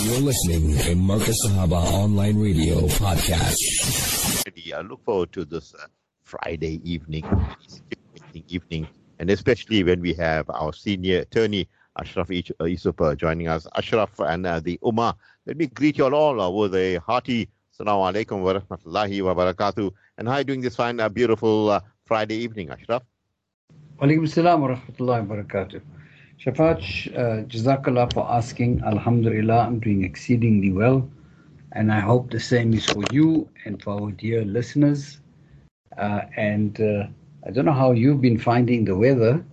You're listening to Marcus Sahaba Online Radio Podcast. I look forward to this uh, Friday evening, evening, and especially when we have our senior attorney Ashraf Essop joining us. Ashraf and uh, the Ummah. Let me greet you all uh, with a hearty Assalamu alaikum wa rahmatullahi wa barakatuh. And how are you doing this fine, uh, beautiful uh, Friday evening, Ashraf? Walaikum salam wa rahmatullahi wa barakatuh. Shafat, uh, Jazakallah for asking. Alhamdulillah, I'm doing exceedingly well. And I hope the same is for you and for our dear listeners. Uh, and uh, I don't know how you've been finding the weather.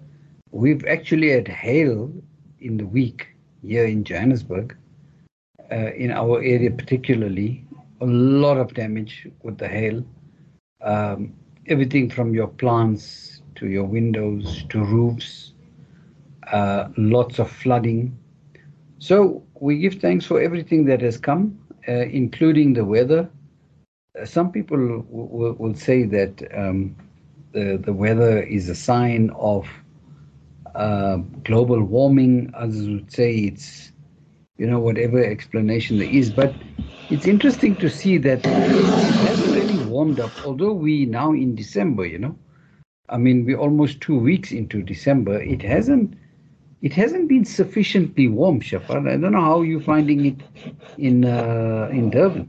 We've actually had hail in the week here in Johannesburg, uh, in our area particularly. A lot of damage with the hail. Um, everything from your plants to your windows to roofs uh, lots of flooding. So we give thanks for everything that has come, uh, including the weather. Uh, some people w- w- will say that um, the, the weather is a sign of uh, global warming. Others would say it's, you know, whatever explanation there is. But it's interesting to see that it hasn't really warmed up, although we now in December, you know. I mean, we're almost two weeks into December. It hasn't it hasn't been sufficiently warm, Shafaat. I don't know how you're finding it in uh, in Durban.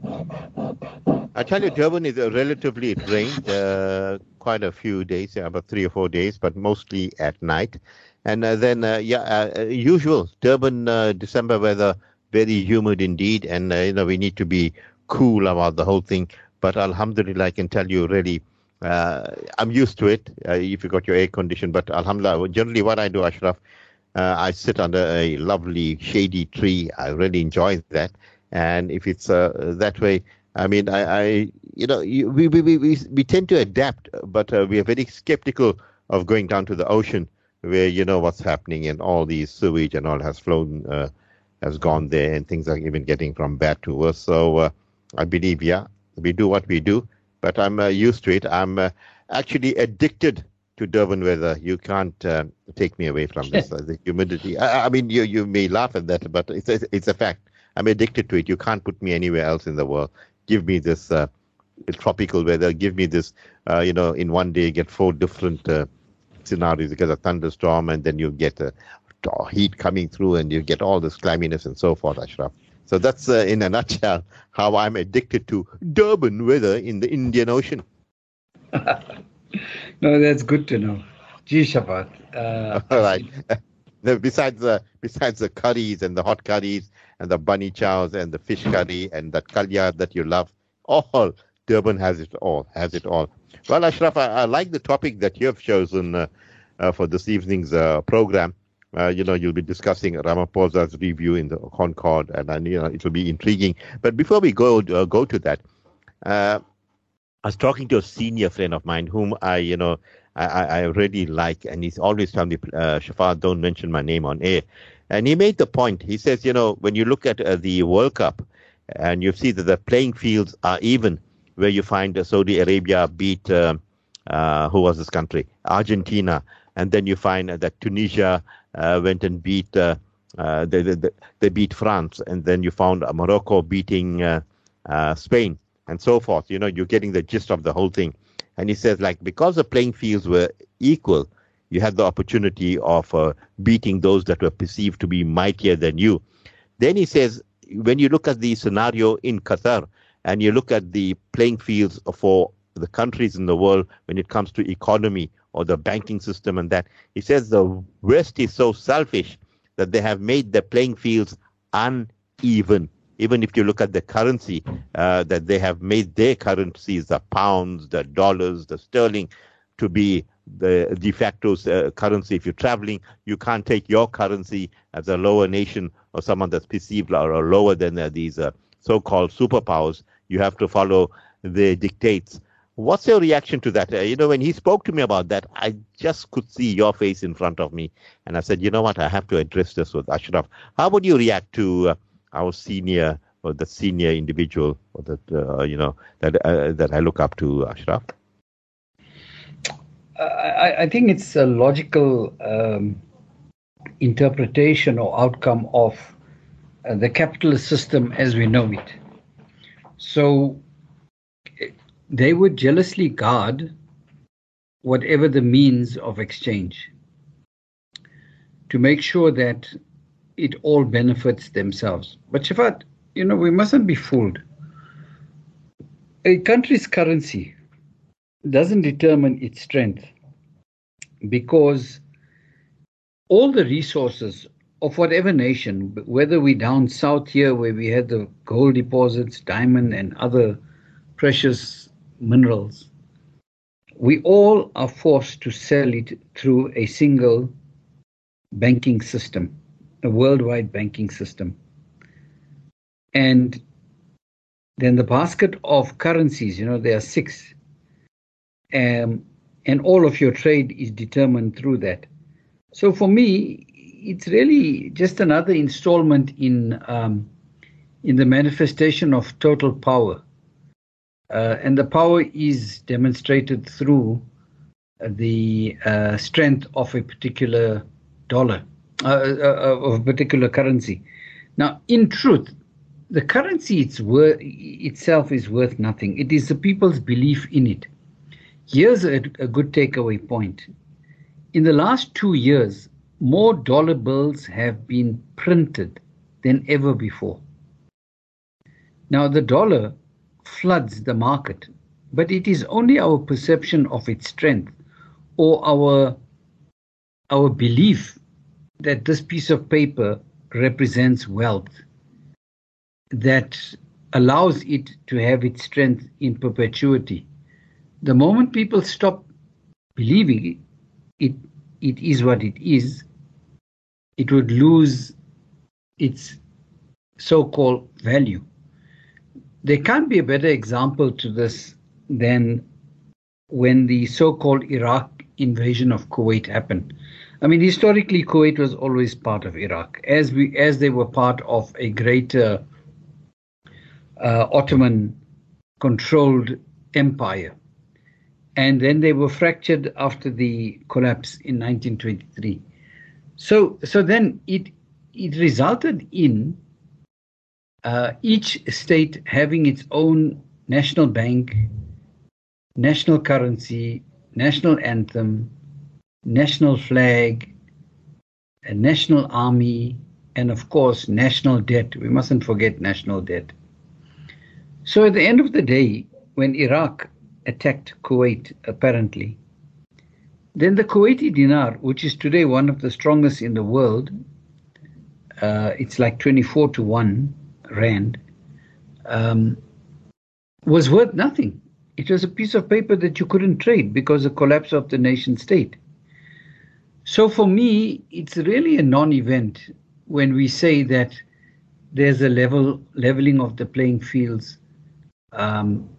I tell you, Durban is uh, relatively it rained uh, quite a few days, about three or four days, but mostly at night. And uh, then, uh, yeah, uh, usual Durban December weather, very humid indeed, and you know we need to be cool about the whole thing. But Alhamdulillah, I can tell you, really. I'm used to it if you got your air condition, but Alhamdulillah, generally what I do, Ashraf, uh, I sit under a lovely shady tree. I really enjoy that. And if it's uh, that way, I mean, I, I you know, we, we, we, we tend to adapt, but uh, we are very skeptical of going down to the ocean where you know what's happening and all these sewage and all has flown, uh, has gone there, and things are even getting from bad to worse. So uh, I believe, yeah, we do what we do, but I'm uh, used to it. I'm actually addicted to Durban weather. You can't uh, take me away from this. uh, the humidity. I, I, mean, you you may laugh at that, but it's a, it's a fact. I'm addicted to it. You can't put me anywhere else in the world. Give me this uh, tropical weather. Give me this. Uh, you know, in one day, get four different uh, scenarios. because a thunderstorm, and then you get a heat coming through, and you get all this clamminess and so forth, Ashraf. So that's uh, in a nutshell how I'm addicted to Durban weather in the Indian Ocean. no, that's good to know. Gee, Shafaat. Uh, All right. besides the besides the curries and the hot curries and the bunny chows and the fish curry and that kalya that you love, all Durban has it all. Has it all. Well, Ashraf, I, I like the topic that you have chosen uh, uh, for this evening's uh, program. Uh, you know, you'll be discussing Ramaphosa's review in the Concourt, and, and you know it will be intriguing. But before we go uh, go to that, I was talking to a senior friend of mine whom I, you know, I, I really like, and he's always telling me, uh, Shafaat, don't mention my name on air. And he made the point. He says, you know, when you look at uh, the World Cup and you see that the playing fields are even, where you find uh, Saudi Arabia beat, uh, uh, who was this country? Argentina. And then you find that Tunisia uh, went and beat, they, they, they, beat France. And then you found Morocco beating Spain and so forth. You know, you're getting the gist of the whole thing. And he says, like, because the playing fields were equal, you had the opportunity of uh, beating those that were perceived to be mightier than you. Then he says, when you look at the scenario in Qatar and you look at the playing fields for the countries in the world when it comes to economy or the banking system and that, he says the West is so selfish that they have made the playing fields uneven even if you look at the currency uh, that they have made their currencies, the pounds, the dollars, the sterling, to be the de facto uh, currency. If you're traveling, you can't take your currency as a lower nation or someone that's perceived or, or lower than uh, these uh, so-called superpowers. You have to follow their dictates. What's your reaction to that? Uh, you know, when he spoke to me about that, I just could see your face in front of me, and I said, you know what, I have to address this with Ashraf. How would you react to uh, our senior or the senior individual or that uh, you know that uh, that I look up to, Ashraf? I, I think it's a logical um, interpretation or outcome of uh, the capitalist system as we know it. So they would jealously guard whatever the means of exchange to make sure that it all benefits themselves. But Shafat, you know, we mustn't be fooled. A country's currency doesn't determine its strength because all the resources of whatever nation, whether we down south here where we had the gold deposits, diamond and other precious minerals, we all are forced to sell it through a single banking system, a worldwide banking system. And then the basket of currencies, you know, there are six. Um, and all of your trade is determined through that. So for me, it's really just another installment in um, in the manifestation of total power, uh, and the power is demonstrated through the uh, strength of a particular dollar, Uh, uh, of a particular currency. Now, in truth, the currency it's wor- itself is worth nothing. It is the people's belief in it. Here's a, a good takeaway point. In the last two years, more dollar bills have been printed than ever before. Now, the dollar floods the market, but it is only our perception of its strength or our, our belief that this piece of paper represents wealth that allows it to have its strength in perpetuity the moment people stop believing it, it, it is what it is, it would lose its so called value. There can't be a better example to this than when the so called Iraq invasion of Kuwait happened. I mean, historically, Kuwait was always part of Iraq, as we as they were part of a greater uh, Ottoman controlled empire and then they were fractured after the collapse in 1923. So, so then it it resulted in uh, each state having its own national bank, national currency, national anthem, national flag, a national army, and of course, national debt. We mustn't forget national debt. So at the end of the day, when Iraq attacked Kuwait, apparently. Then the Kuwaiti dinar, which is today one of the strongest in the world, uh, it's like 24 to 1 rand, um, was worth nothing. It was a piece of paper that you couldn't trade because of the collapse of the nation state. So for me, it's really a non-event when we say that there's a level leveling of the playing fields um,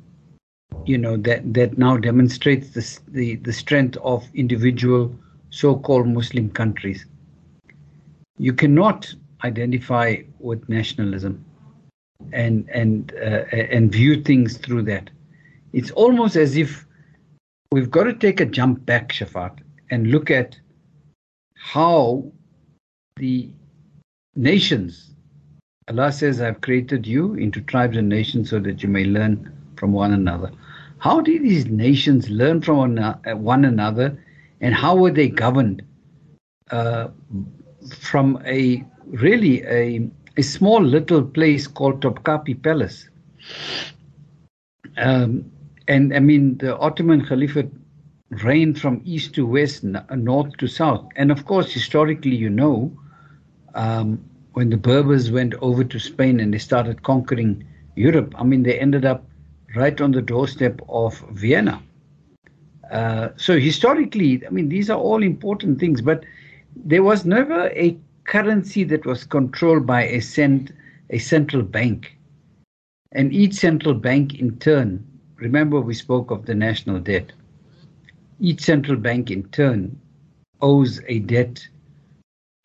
you know that that now demonstrates the the, the strength of individual so-called Muslim countries. You cannot identify with nationalism and and uh, and view things through that. It's almost as if we've got to take a jump back, Shafat, and look at how the nations. Allah says, "I've created you into tribes and nations so that you may learn from one another." How did these nations learn from uh, one another and how were they governed uh, from a really a, a small little place called Topkapi Palace? Um, and I mean, the Ottoman Caliphate reigned from east to west, north to south. And of course, historically, you know, um, when the Berbers went over to Spain and they started conquering Europe, I mean, they ended up right on the doorstep of Vienna. Uh, so historically, I mean, these are all important things, but there was never a currency that was controlled by a, cent, a central bank. And each central bank in turn, remember we spoke of the national debt, each central bank in turn owes a debt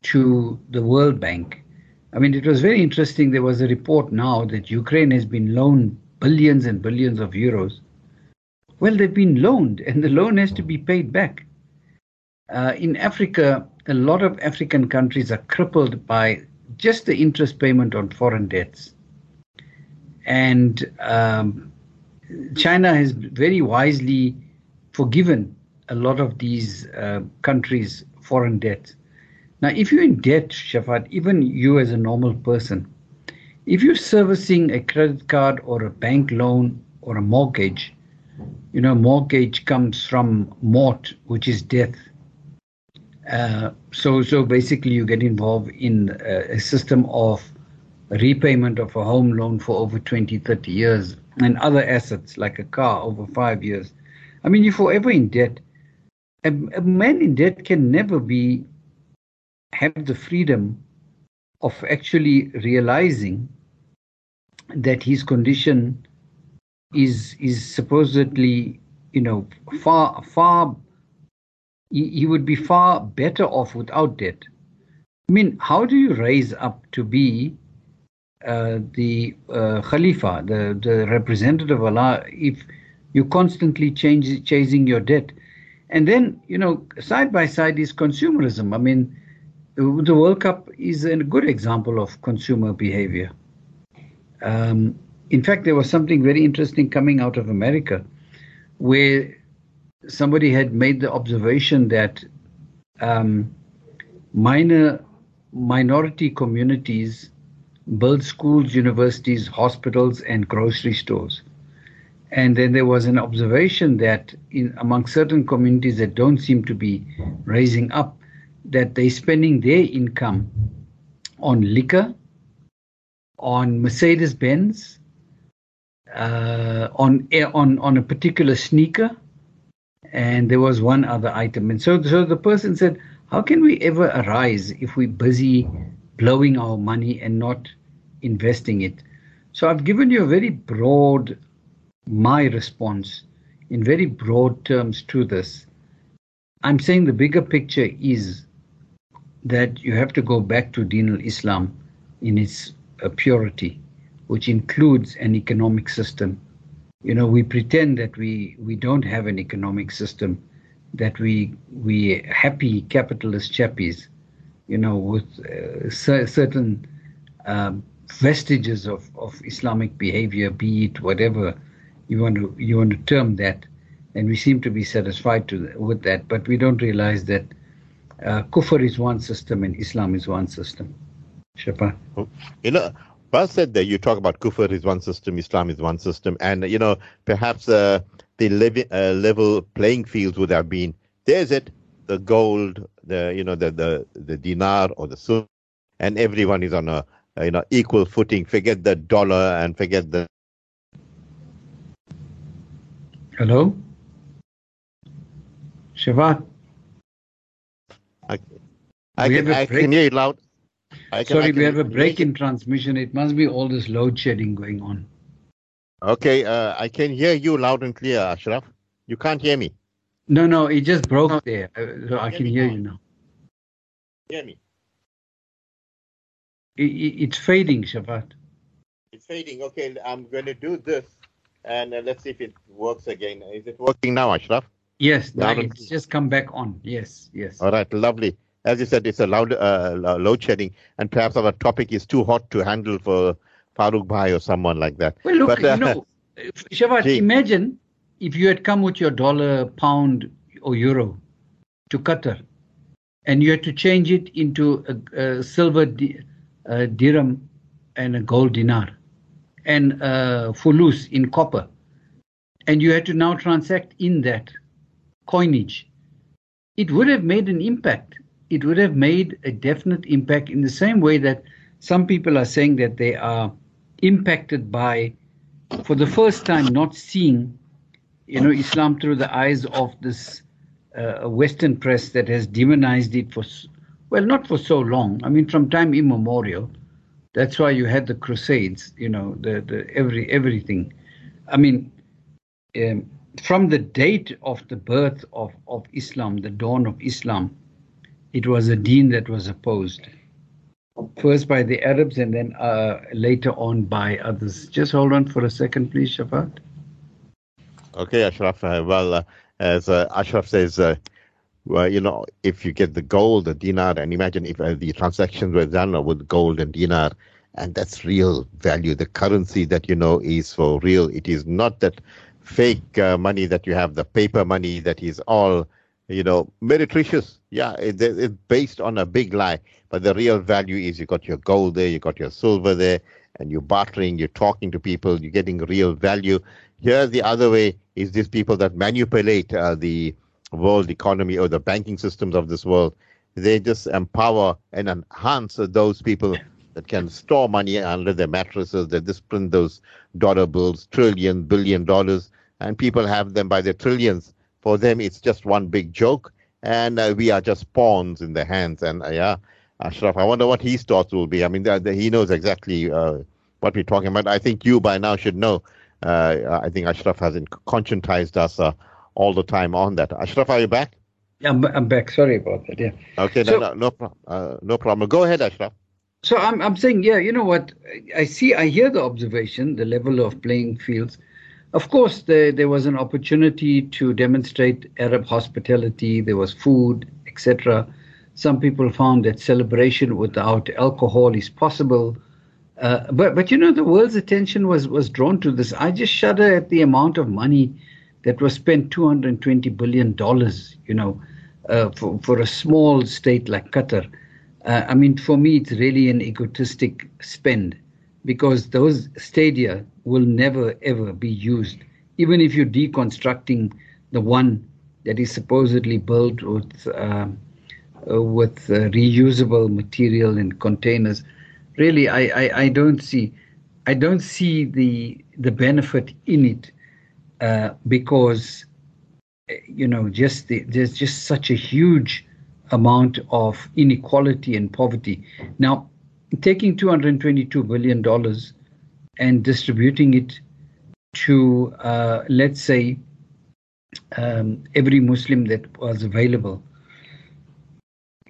to the World Bank. I mean, it was very interesting. There was a report now that Ukraine has been loaned billions and billions of euros. Well, they've been loaned, and the loan has to be paid back. Uh, in Africa, a lot of African countries are crippled by just the interest payment on foreign debts. And um, China has very wisely forgiven a lot of these uh, countries' foreign debts. Now, if you're in debt, Shafat, even you as a normal person, if you're servicing a credit card or a bank loan or a mortgage, you know, mortgage comes from mort, which is death. Uh, so, so basically, you get involved in a, a system of repayment of a home loan for over 20, 30 years and other assets like a car over five years. I mean, you're forever in debt. A, a man in debt can never be have the freedom of actually realizing that his condition is is supposedly you know far far he, would be far better off without debt i mean how do you raise up to be uh, the uh, Khalifa, the, the representative of Allah, if you're constantly change, chasing your debt. And then, you know, side by side is consumerism. I mean, the World Cup is a good example of consumer behavior. Um, in fact, there was something very interesting coming out of America where somebody had made the observation that um, minor minority communities build schools, universities, hospitals, and grocery stores. And then there was an observation that in among certain communities that don't seem to be raising up, that they're spending their income on liquor, on Mercedes Benz, uh, on on on a particular sneaker, and there was one other item. And so so the person said, "How can we ever arise if we're busy blowing our money and not investing it. So I've given you a very broad, my response in very broad terms to this. I'm saying the bigger picture is that you have to go back to Din al Islam in its uh, purity, which includes an economic system. You know, we pretend that we, we don't have an economic system, that we we happy capitalist chappies, you know, with uh, certain um, vestiges of, of Islamic behavior, be it whatever you want to you want to term that, and we seem to be satisfied with that, but we don't realize that uh, kufr is one system and Islam is one system. Shafaat. You know, Bas said that you talk about kufr is one system, Islam is one system, and you know perhaps uh, the level, uh, level playing fields would have been there's it, the gold, the you know the the the dinar or the sun, and everyone is on a you know equal footing. Forget the dollar and forget the. Hello, Shiva. I, I, can, I can hear you loud. Can, Sorry, we have a break in transmission. It must be all this load shedding going on. Okay, uh, I can hear you loud and clear, Ashraf. You can't hear me. No, no, it just broke there. Uh, so I can hear you now. Hear me it's fading, Shafat. It's fading. Okay, I'm going to do this, and uh, let's see if it works again. Is it working now, Ashraf? Yes, now it's just come back on. Yes, yes. All right, lovely. As you said, it's a loud uh, load shedding, and perhaps our topic is too hot to handle for Farooq Bhai or someone like that. Well, look, but, uh, you know, Shafat, imagine if you had come with your dollar, pound, or euro to Qatar, and you had to change it into a, a silver a dirham and a gold dinar and a fulus in copper. And you had to now transact in that coinage. It would have made an impact. It would have made a definite impact in the same way that some people are saying that they are impacted by, for the first time, not seeing, you know, Islam through the eyes of this uh, Western press that has demonized it for well, not for so long. I mean, from time immemorial. That's why you had the Crusades. You know, the the every everything. I mean, um, from the date of the birth of of Islam, the dawn of Islam, it was a deen that was opposed. First by the Arabs and then uh, later on by others. Just hold on for a second, please, Shafat. Okay, Ashraf. Uh, well, uh, as uh, Ashraf says, uh, well, you know, if you get the gold, the dinar, and imagine if uh, the transactions were done with gold and dinar, and that's real value. The currency that you know is for real. It is not that fake uh, money that you have, the paper money that is all, you know, meretricious. Yeah, it, it's based on a big lie. But the real value is you got your gold there, you got your silver there, and you're bartering, you're talking to people, you're getting real value. Here, the other way is these people that manipulate uh, the world economy or the banking systems of this world. They just empower and enhance those people that can store money under their mattresses. They just print those dollar bills, trillion, billion dollars, and people have them by the trillions. For them, it's just one big joke, and uh, we are just pawns in their hands. And uh, yeah, Ashraf, I wonder what his thoughts will be. I mean, he knows exactly uh, what we're talking about. I think you by now should know. Uh, I think Ashraf has conscientized us uh, all the time on that. Ashraf, are you back? Yeah, I'm, I'm back. Sorry about that. Yeah. Okay, so, no, no, no, uh, no problem. Go ahead, Ashraf. So I'm, I'm saying, yeah, you know what? I see, I hear the observation, the level of playing fields. Of course, there, there was an opportunity to demonstrate Arab hospitality. There was food, etc. Some people found that celebration without alcohol is possible. Uh, but but you know the world's attention was was drawn to this. I just shudder at the amount of money that was spent, 220 billion dollars. You know, uh, for for a small state like Qatar. Uh, I mean, for me, it's really an egotistic spend because those stadia will never ever be used, even if you're deconstructing the one that is supposedly built with uh, uh, with uh, reusable material and containers. Really, I, I, I, don't see I don't see the the benefit in it uh, because you know just the, there's just such a huge amount of inequality and poverty. Now, taking $222 billion and distributing it to, uh, let's say, um, every Muslim that was available,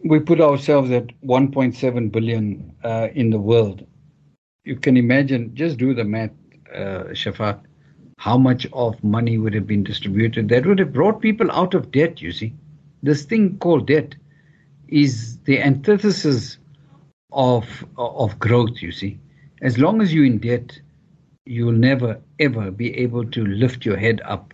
we put ourselves at 1.7 billion uh, in the world. You can imagine, just do the math, uh, Shafat, how much of money would have been distributed. That would have brought people out of debt, you see. This thing called debt is the antithesis of of growth. You see, as long as you're in debt, you will never ever be able to lift your head up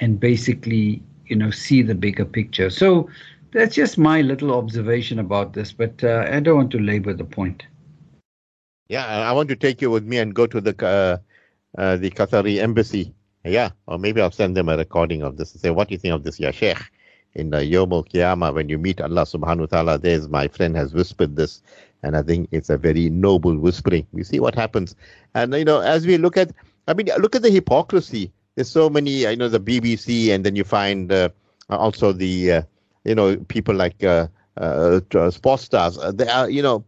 and basically, you know, see the bigger picture. So that's just my little observation about this, but uh, I don't want to labor the point. Yeah, I want to take you with me and go to the uh, uh, the Qatari embassy. Yeah, or maybe I'll send them a recording of this and say, "What do you think of this, ya Sheikh?" in the Yom al Qiyamah, when you meet Allah subhanahu wa ta'ala, there's my friend has whispered this, and I think it's a very noble whispering. We see what happens. And, you know, as we look at, I mean, look at the hypocrisy. There's so many, you know, the BBC, and then you find uh, also the, uh, you know, people like uh, uh, sports stars. They are, you know,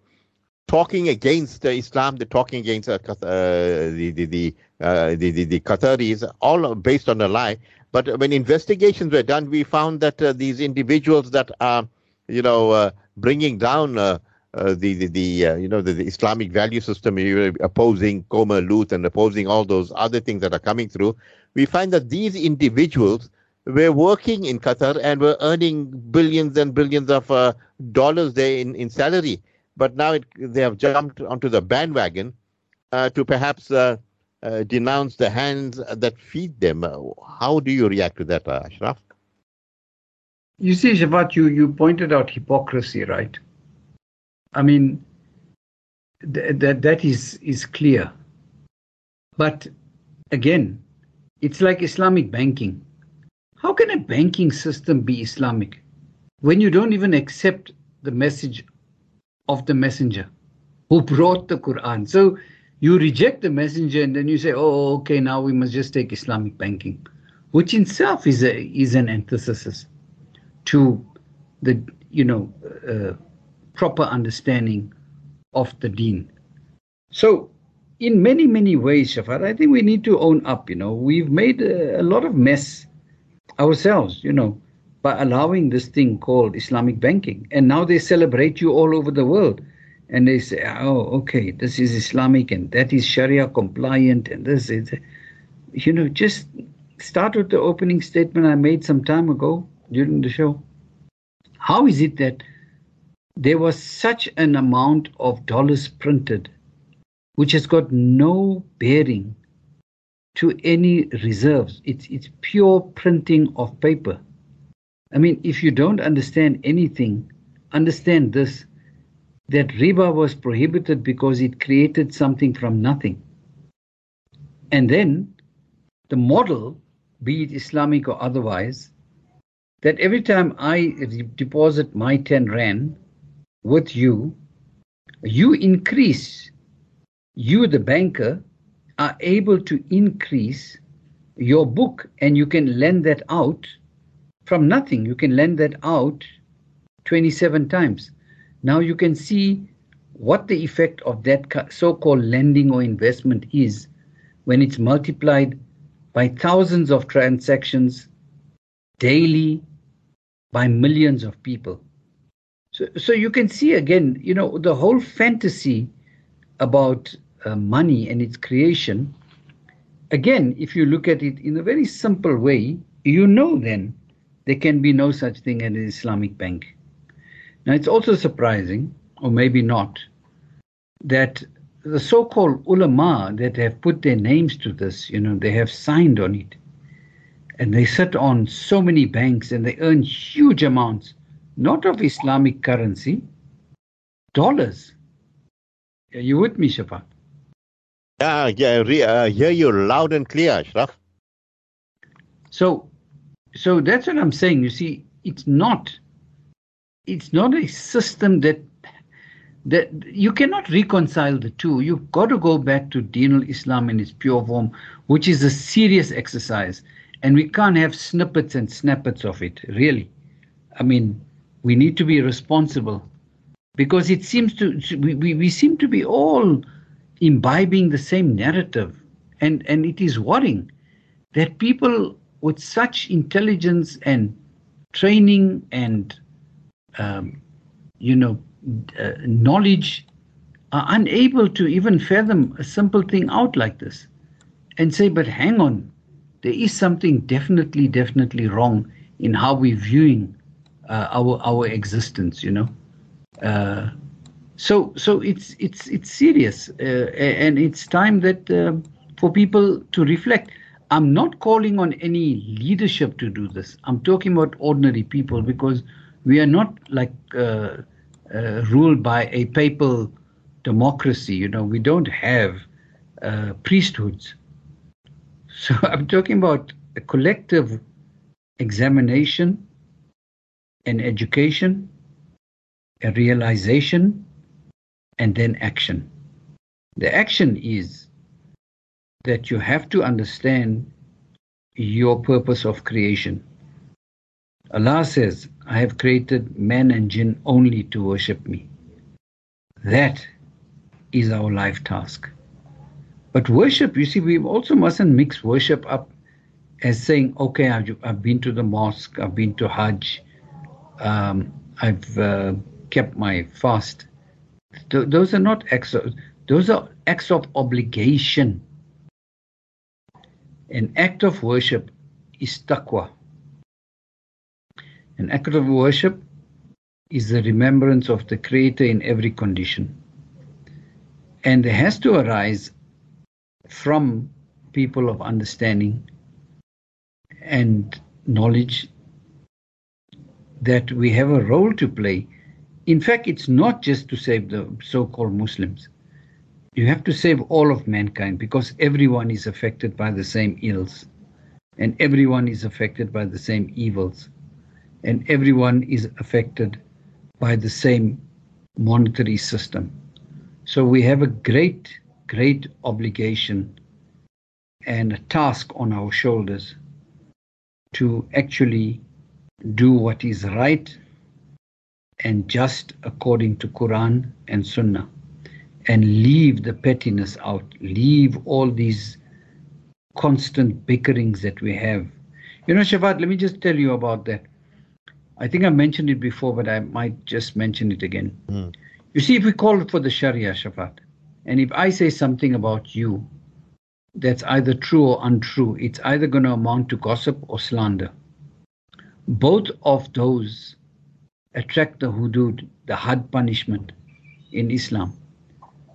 talking against Islam. They're talking against uh, the the the, the the the Qataris, all based on a lie. But when investigations were done, we found that uh, these individuals that are, you know, uh, bringing down uh, uh the the, the uh, you know the, the, Islamic value system, opposing Qoma Lut and opposing all those other things that are coming through, we find that these individuals were working in Qatar and were earning billions and billions of uh, dollars there in, in salary. But now it, they have jumped onto the bandwagon uh, to perhaps uh, uh, denounce the hands that feed them. How do you react to that, uh, Ashraf? You see, Shafaat, you, you pointed out hypocrisy, right? I mean, th- that that is is clear. But again, it's like Islamic banking. How can a banking system be Islamic when you don't even accept the message of the messenger who brought the Quran? So you reject the messenger and then you say, oh, okay, now we must just take Islamic banking, which in itself is a is an antithesis to the you know uh, proper understanding of the Deen. So, in many many ways, Shafaat, I think we need to own up. You know, we've made a, a lot of mess ourselves. You know, by allowing this thing called Islamic banking, and now they celebrate you all over the world and they say, oh, okay, this is Islamic and that is Sharia compliant and this is, you know, just start with the opening statement I made some time ago during the show. How is it that there was such an amount of dollars printed which has got no bearing to any reserves? It's, it's pure printing of paper. I mean, if you don't understand anything, understand this that riba was prohibited because it created something from nothing. And then the model, be it Islamic or otherwise, that every time I deposit my 10 Rand with you, you increase, you, the banker, are able to increase your book and you can lend that out from nothing. You can lend that out 27 times. Now you can see what the effect of that so called lending or investment is when it's multiplied by thousands of transactions daily by millions of people. So, so you can see again, you know, the whole fantasy about uh, money and its creation. Again, if you look at it in a very simple way, you know then there can be no such thing as an Islamic bank. Now, it's also surprising, or maybe not, that the so called ulama that have put their names to this, you know, they have signed on it. And they sit on so many banks and they earn huge amounts, not of Islamic currency, dollars. Are you with me, Shafat? Yeah, yeah, re- uh, hear you loud and clear, Ashraf. So, so that's what I'm saying. You see, it's not it's not a system that that you cannot reconcile the two. You've got to go back to Deen Islam in its pure form, which is a serious exercise. And we can't have snippets and snippets of it, really. I mean, we need to be responsible because it seems to, we, we, we seem to be all imbibing the same narrative. And, and it is worrying that people with such intelligence and training and um, you know, uh, knowledge are unable to even fathom a simple thing out like this and say, but hang on, there is something definitely, definitely wrong in how we're viewing uh, our our existence, you know. Uh, so so it's it's it's serious, uh, and it's time that uh, for people to reflect. I'm not calling on any leadership to do this. I'm talking about ordinary people because we are not like uh, uh, ruled by a papal democracy. You know, we don't have uh, priesthoods. So I'm talking about a collective examination and education, a realization, and then action. The action is that you have to understand your purpose of creation. Allah says, I have created man and jinn only to worship me. That is our life task. But worship, you see, we also mustn't mix worship up as saying, okay, I've, I've been to the mosque, I've been to Hajj, um, I've uh, kept my fast. Th- those are not acts of, those are acts of obligation. An act of worship is taqwa. An act of worship is the remembrance of the Creator in every condition. And it has to arise from people of understanding and knowledge that we have a role to play. In fact, it's not just to save the so called Muslims. You have to save all of mankind because everyone is affected by the same ills and everyone is affected by the same evils and everyone is affected by the same monetary system. So we have a great, great obligation and a task on our shoulders to actually do what is right and just according to Quran and Sunnah and leave the pettiness out, leave all these constant bickerings that we have. You know, Shafat, let me just tell you about that. I think I mentioned it before, but I might just mention it again. Mm. You see, if we call for the Sharia, Shafat, and if I say something about you that's either true or untrue, it's either going to amount to gossip or slander. Both of those attract the hudud, the had punishment in Islam.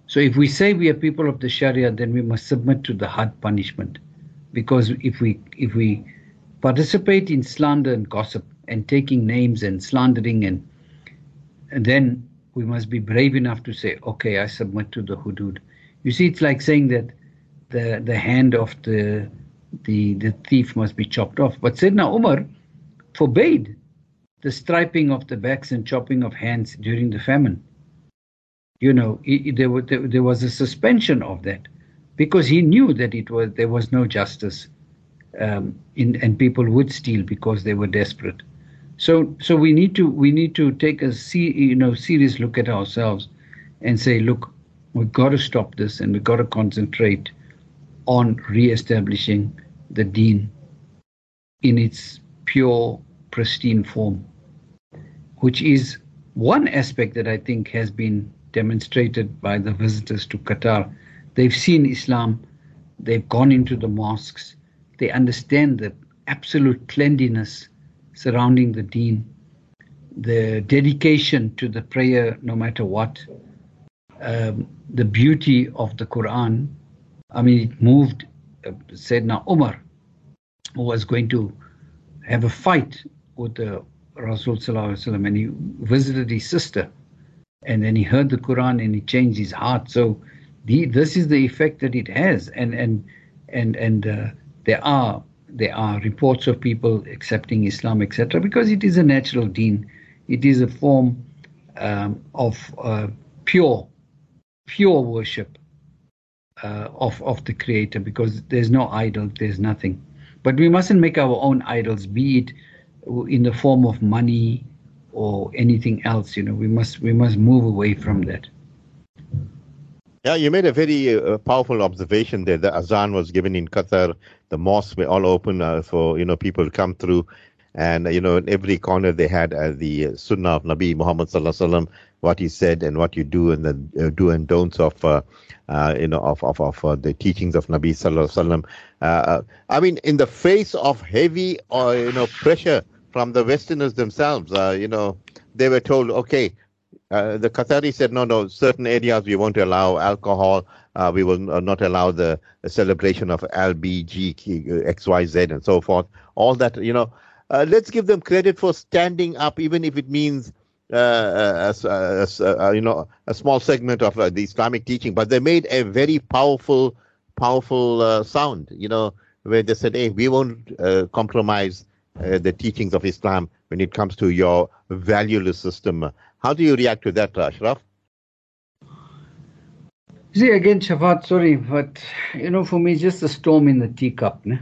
So if we say we are people of the Sharia, then we must submit to the had punishment. Because if we if we participate in slander and gossip and taking names and slandering and, and then we must be brave enough to say, okay, I submit to the hudud. You see, it's like saying that the the hand of the the the thief must be chopped off. But Sayyidina Umar forbade the striping of the backs and chopping of hands during the famine. You know, there, was, there, there was a suspension of that because he knew that it was there was no justice, um, in, and people would steal because they were desperate. So, so we need to we need to take a see, you know serious look at ourselves, and say, look, we've got to stop this, and we've got to concentrate on re-establishing the Deen in its pure, pristine form, which is one aspect that I think has been demonstrated by the visitors to Qatar. They've seen Islam, they've gone into the mosques, they understand the absolute cleanliness surrounding the deen, the dedication to the prayer no matter what, um, the beauty of the Quran. I mean, it moved uh, Sayyidina Umar, who was going to have a fight with the Rasul and he visited his sister and then he heard the Quran and he changed his heart. So the, this is the effect that it has, and and and and uh, there are there are reports of people accepting Islam, etc., because it is a natural deen. It is a form um, of uh, pure pure worship uh, of of the Creator, because there's no idol, there's nothing. But we mustn't make our own idols, be it in the form of money or anything else. You know, we must we must move away from that. Yeah, you made a very uh, powerful observation there. The azan was given in Qatar. The mosques were all open uh, for you know people to come through, and uh, you know in every corner they had uh, the Sunnah of Nabi Muhammad sallallahu what he said and what you do, and the uh, do and don'ts of uh, you know of of, of the teachings of Nabi sallallahu alaihi wasallam. I mean, in the face of heavy or you know pressure from the Westerners themselves. Uh, you know, they were told, okay, uh, the Qataris said, no, no, certain areas we won't allow alcohol. Uh, we will not allow the, celebration of LBG, XYZ, and so forth. All that, you know, uh, let's give them credit for standing up, even if it means. Uh, uh, you know, a small segment of the Islamic teaching, but they made a very powerful, powerful sound. You know, where they said, "Hey, we won't compromise uh, the teachings of Islam when it comes to your valueless system. How do you react to that, Ashraf? See, again, Shafat, sorry, but you know, for me, it's just a storm in the teacup. Ne?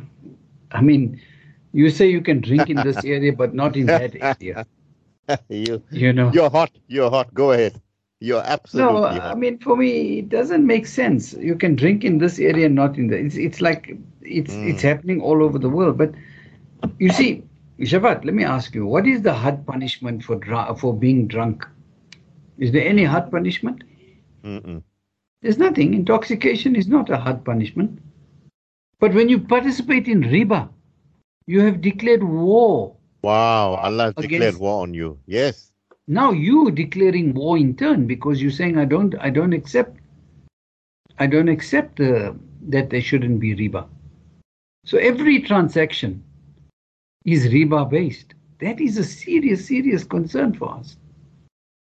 I mean, you say you can drink in this area, but not in that area. you, you know, you're hot. You're hot. Go ahead. You're absolutely. No, hot. I mean, for me, it doesn't make sense. You can drink in this area, not in the. It's it's like it's mm. it's happening all over the world. But you see, Shafat, let me ask you, what is the hard punishment for dr- for being drunk? Is there any hard punishment? Mm-mm. There's nothing. Intoxication is not a hard punishment. But when you participate in riba, you have declared war. Wow, Allah has declared war on you. Yes. Now you declaring war in turn because you're saying I don't I don't accept I don't accept uh, that there shouldn't be riba. So every transaction is riba based. That is a serious, serious concern for us.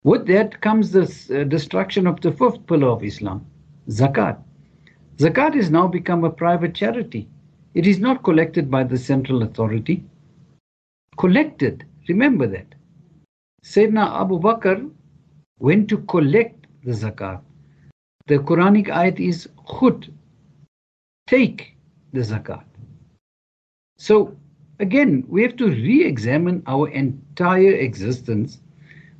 With that comes the uh, destruction of the fifth pillar of Islam, zakat. Zakat has now become a private charity. It is not collected by the central authority. Collected, remember that. Sayyidina Abu Bakr went to collect the zakat. The Quranic ayat is khud, take the zakat. So again, we have to re-examine our entire existence.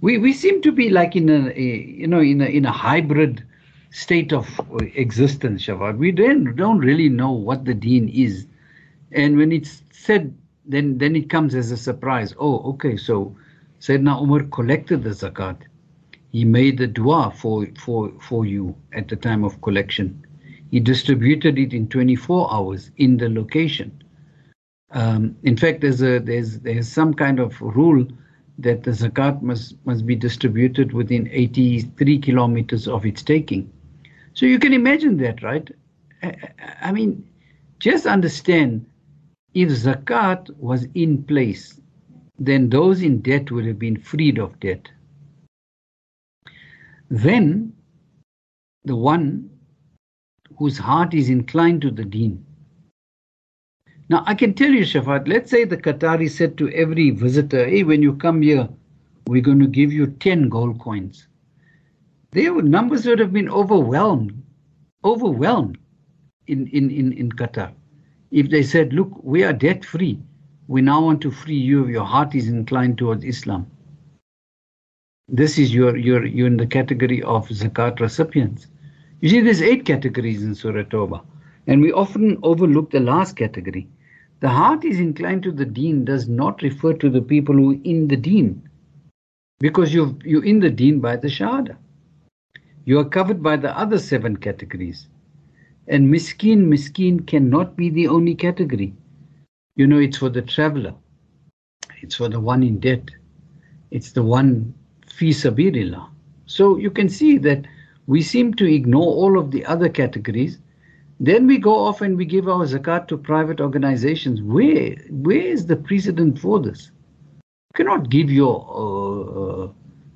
We we seem to be like in a, a you know in a in a hybrid state of uh, existence, Shafat. We don't don't really know what the deen is, and when it's said, then then it comes as a surprise. Oh, okay, so Sayyidina Umar collected the zakat. He made the dua for for for you at the time of collection. He distributed it in 24 hours in the location um, in fact, there's a there's there's some kind of rule that the zakat must, must be distributed within 83 kilometers of its taking. So you can imagine that, right? I, I mean, just understand if zakat was in place, then those in debt would have been freed of debt. Then the one whose heart is inclined to the deen. Now, I can tell you, Shafaat, let's say the Qatari said to every visitor, hey, when you come here, we're going to give you 10 gold coins. Their numbers would have been overwhelmed, overwhelmed in, in, in, in Qatar. If they said, look, we are debt free, we now want to free you, if your heart is inclined towards Islam. This is your, your, you're in the category of zakat recipients. You see, there's eight categories in Surah Tawbah, and we often overlook the last category. The heart is inclined to the deen does not refer to the people who are in the deen, because you're, you're in the deen by the shahada. You are covered by the other seven categories. And miskin, miskin cannot be the only category. You know, it's for the traveler, it's for the one in debt, it's the one fi sabilillah. So you can see that we seem to ignore all of the other categories. Then we go off and we give our zakat to private organizations. Where, where is the precedent for this? You cannot give your uh, uh,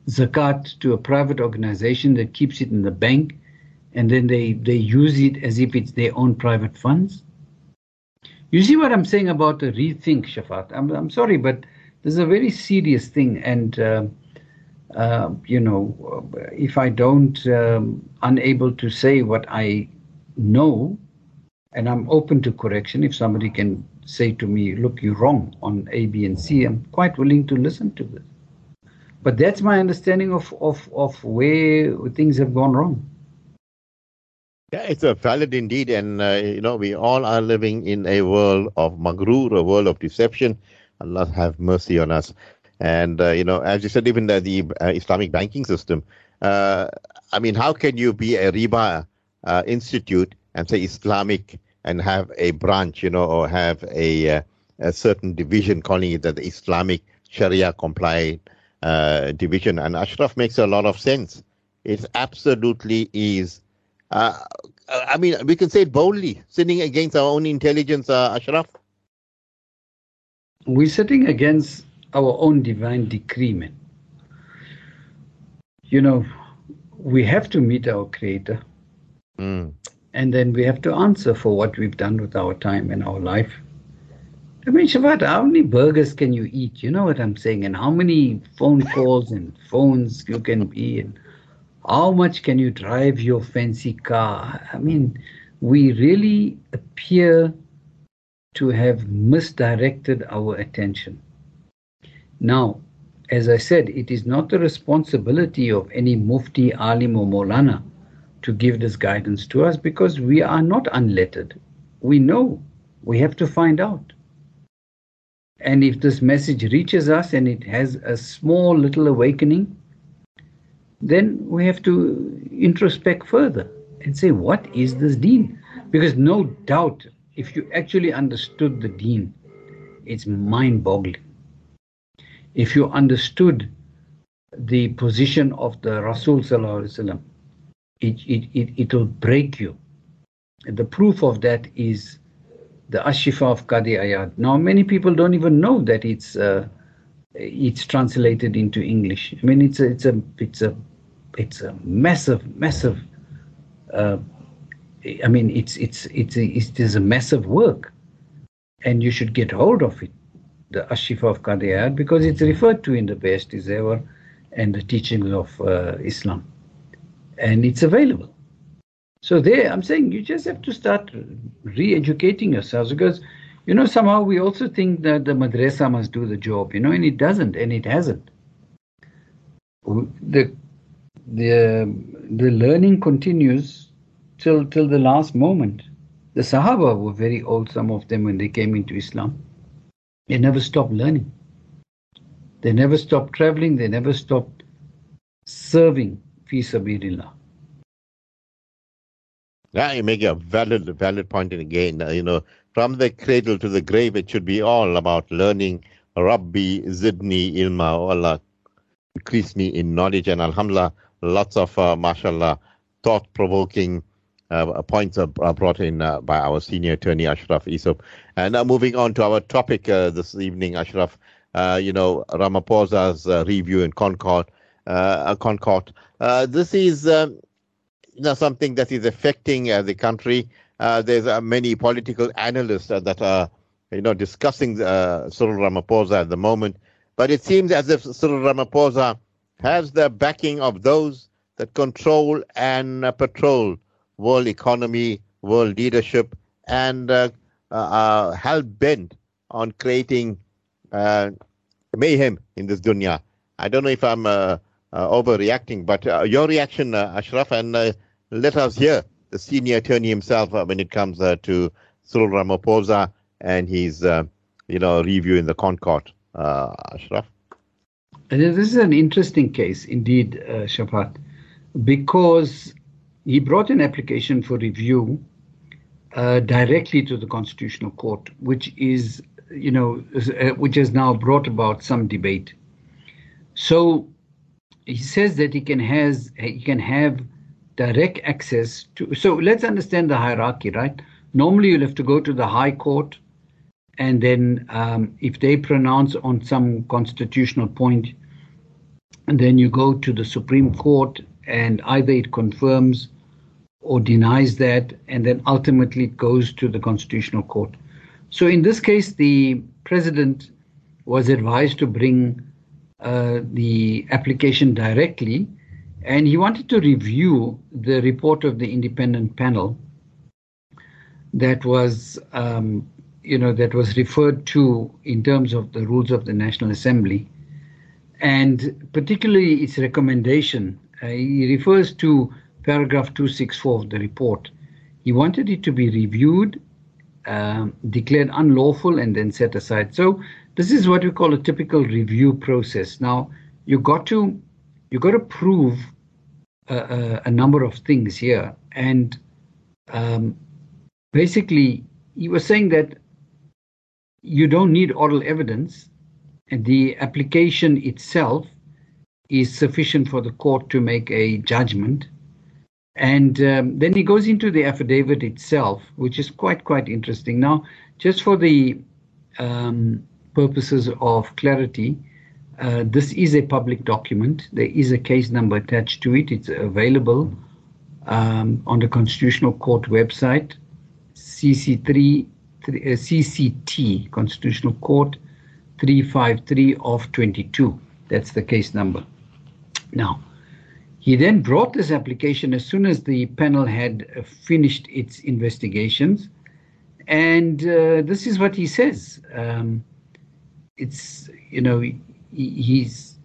zakat to a private organization that keeps it in the bank and then they, they use it as if it's their own private funds. You see what I'm saying about a rethink, Shafaat? I'm, I'm sorry, but this is a very serious thing. And uh, uh, you know, if I don't, um, unable to say what I know, and I'm open to correction, if somebody can say to me, look, you're wrong on A, B, and C, I'm quite willing to listen to this. But that's my understanding of, of, of where things have gone wrong. Yeah, it's a valid indeed, and uh, you know we all are living in a world of magrur, a world of deception. Allah have mercy on us. And, uh, you know, as you said, even the, the uh, Islamic banking system, uh, I mean, how can you be a riba uh, institute and say Islamic and have a branch, you know, or have a, uh, a certain division calling it the Islamic Sharia compliant uh, division? And Ashraf makes a lot of sense. It absolutely is. I mean, we can say it boldly, sitting against our own intelligence, Ashraf. We're sitting against our own divine decrement. You know, we have to meet our Creator. Mm. And then we have to answer for what we've done with our time and our life. I mean, Shafaat, how many burgers can you eat? You know what I'm saying? And how many phone calls and phones you can be? And how much can you drive your fancy car? I mean, we really appear to have misdirected our attention. Now, as I said, it is not the responsibility of any mufti, alim, or molana to give this guidance to us because we are not unlettered. We know. We have to find out. And if this message reaches us and it has a small little awakening, then we have to introspect further and say, what is this deen? Because no doubt, if you actually understood the deen, it's mind boggling if you understood the position of the Rasul it, it, it, it will break you. The proof of that is the Ashifa of Qadi Ayad. Now, many people don't even know that it's uh, it's translated into English. I mean, it's a it's a it's a it's a massive massive. Uh, I mean, it's it's it's a, it is a massive work, and you should get hold of it the Ashifa of Qadi Ayad, because it's referred to in the Beheshti Zewar and the teachings of uh, Islam. And it's available. So there, I'm saying you just have to start re-educating yourselves because, you know, somehow we also think that the madrasa must do the job, you know, and it doesn't, and it hasn't. The the um, the learning continues till till the last moment. The Sahaba were very old, some of them, when they came into Islam. They never stopped learning. They never stopped traveling. They never stopped serving Yeah, you make a valid, valid point. Again, uh, you know, from the cradle to the grave, it should be all about learning Rabbi Zidni Ilma. Oh Allah, increase me in knowledge. And Alhamdulillah, lots of, uh, mashallah, thought provoking uh, points are, brought in uh, by our senior attorney, Ashraf Essop. And now moving on to our topic uh, this evening, Ashraf, uh, you know, Ramaphosa's uh, review in Concourt. Concourt. This is you know, something that is affecting the country. there's many political analysts that are, you know, discussing Cyril Ramaphosa at the moment. But it seems as if Cyril Ramaphosa has the backing of those that control and patrol world economy, world leadership, and uh, uh, uh hell bent on creating uh, mayhem in this dunya. I don't know if I'm uh, Uh, overreacting, but uh, your reaction, uh, Ashraf, and let us hear the senior attorney himself when it comes to Cyril Ramaphosa and his, you know, review in the Concourt, Ashraf. This is an interesting case indeed, uh, because he brought an application for review uh, directly to the Constitutional Court, which is, you know, uh, which has now brought about some debate. So he says that he can has he can have direct access to. So let's understand the hierarchy, right? Normally, you'll have to go to the High Court, and then um, if they pronounce on some constitutional point, and then you go to the Supreme Court, and either it confirms or denies that, and then ultimately it goes to the Constitutional Court. So in this case, the president was advised to bring uh, the application directly, and he wanted to review the report of the independent panel that was, um, you know, that was referred to in terms of the rules of the National Assembly, and particularly its recommendation. Uh, he refers to paragraph 264 of the report. He wanted it to be reviewed, um, declared unlawful, and then set aside. So this is what we call a typical review process. Now you got to you got to prove a, a, a number of things here, and um, basically he was saying that you don't need oral evidence, and the application itself is sufficient for the court to make a judgment and um, then he goes into the affidavit itself, which is quite, quite interesting. Now, just for the um, purposes of clarity, uh, this is a public document. There is a case number attached to it. It's available um, on the Constitutional Court website, CC3, uh, CCT, Constitutional Court 353 of 22. That's the case number. Now, he then brought this application as soon as the panel had uh, finished its investigations. And uh, this is what he says. Um, it's, you know, he, he's,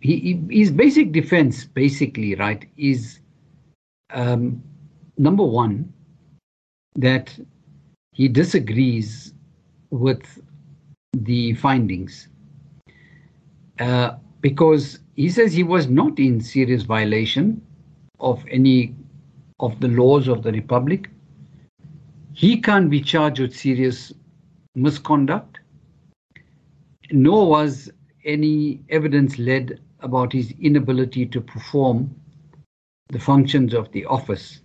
he, his basic defense, basically, right, is um, number one, that he disagrees with the findings. Uh, because he says he was not in serious violation of any of the laws of the republic. He can't be charged with serious misconduct, nor was any evidence led about his inability to perform the functions of the office.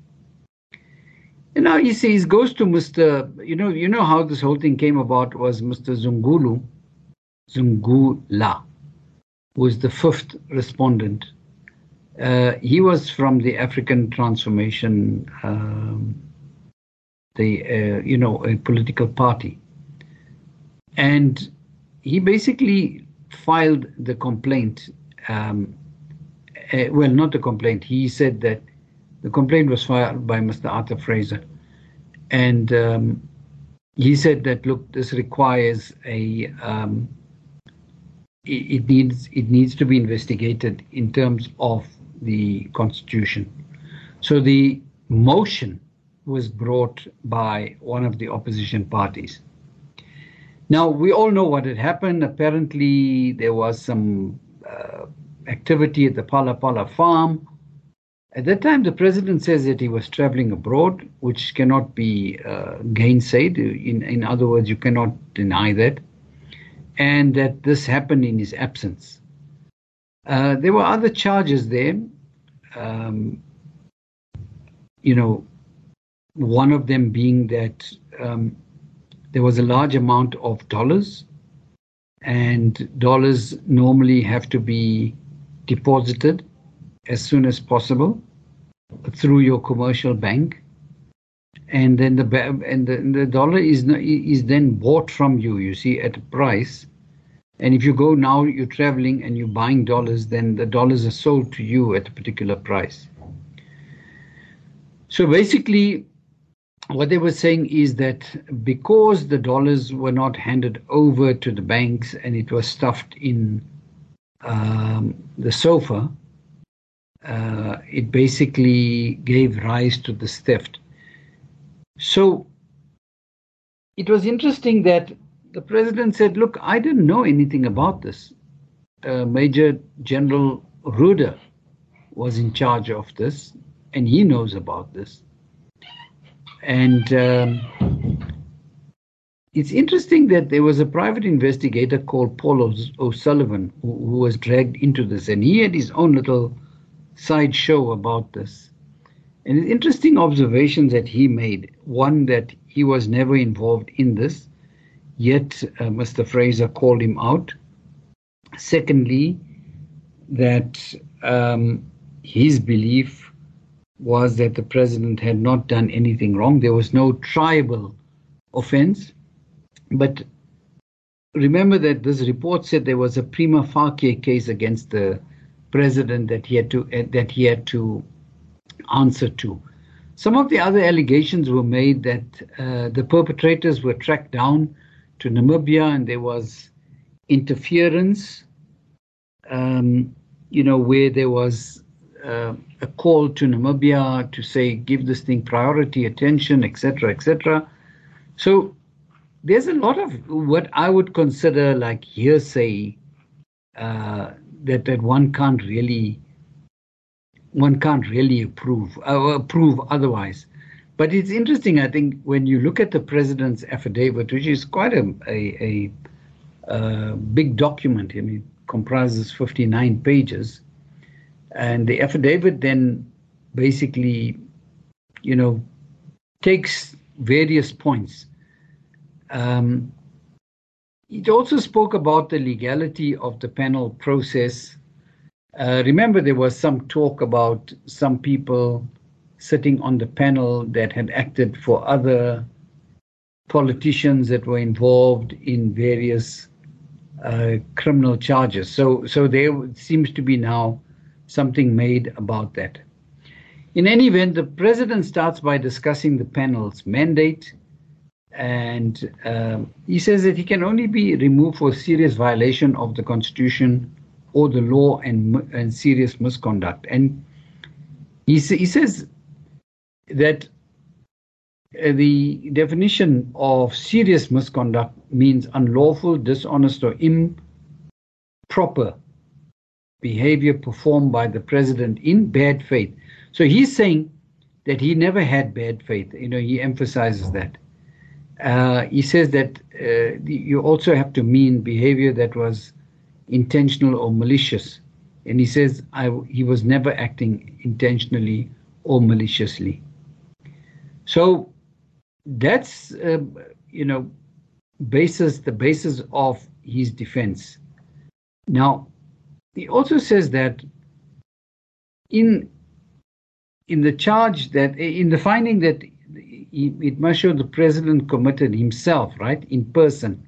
And now he says goes to Mr. You know, you know how this whole thing came about was Mr. Zungulu, Zungula was the fifth respondent. Uh, he was from the African Transformation, um, the uh, you know a political party, and he basically filed the complaint. Um, uh, well, not the complaint. He said that the complaint was filed by Mr. Arthur Fraser, and um, he said that look, this requires a um, it needs it needs to be investigated in terms of the constitution. So the motion was brought by one of the opposition parties. Now we all know what had happened. Apparently, there was some uh, activity at the Phala Phala farm. At that time, the president says that he was traveling abroad, which cannot be uh, gainsaid. In, in other words, you cannot deny that. and that this happened in his absence. Uh, there were other charges there. Um, you know, one of them being that um, there was a large amount of dollars, and dollars normally have to be deposited as soon as possible through your commercial bank. And then the and the, the dollar is is then bought from you you see at a price. And if you go now you're traveling and you're buying dollars then the dollars are sold to you at a particular price. So basically what they were saying is that because the dollars were not handed over to the banks and it was stuffed in um, the sofa uh, it basically gave rise to this theft. So it was interesting that the president said, Look, I didn't know anything about this. Uh, Major General Rhoode was in charge of this, and he knows about this. And um, it's interesting that there was a private investigator called Paul O'Sullivan who, who was dragged into this, and he had his own little sideshow about this. And interesting observations that he made. One, that he was never involved in this, yet uh, Mr. Fraser called him out. Secondly, that um, his belief was that the president had not done anything wrong. There was no triable offense. But remember that this report said there was a prima facie case against the president that he had to uh, that he had to answer to. Some of the other allegations were made that uh, the perpetrators were tracked down to Namibia and there was interference, um, you know, where there was uh, a call to Namibia to say, give this thing priority attention, etc., etc. So there's a lot of what I would consider like hearsay uh, that that one can't really one can't really approve uh, approve otherwise. But it's interesting, I think, when you look at the president's affidavit, which is quite a, a, a, a big document. I mean, comprises 59 pages, and the affidavit then basically, you know, takes various points. Um, it also spoke about the legality of the panel process. Uh, remember, there was some talk about some people sitting on the panel that had acted for other politicians that were involved in various uh, criminal charges. So, so there seems to be now something made about that. In any event, the president starts by discussing the panel's mandate and um, he says that he can only be removed for serious violation of the constitution or the law and, and serious misconduct. And he, he says that uh, the definition of serious misconduct means unlawful, dishonest, or improper behavior performed by the president in bad faith. So he's saying that he never had bad faith. You know, he emphasizes that. Uh, he says that uh, you also have to mean behavior that was intentional or malicious. And he says I, he was never acting intentionally or maliciously. So that's, uh, you know, basis the basis of his defense. Now, he also says that in in the charge that in the finding that it must show the president committed himself, right, in person,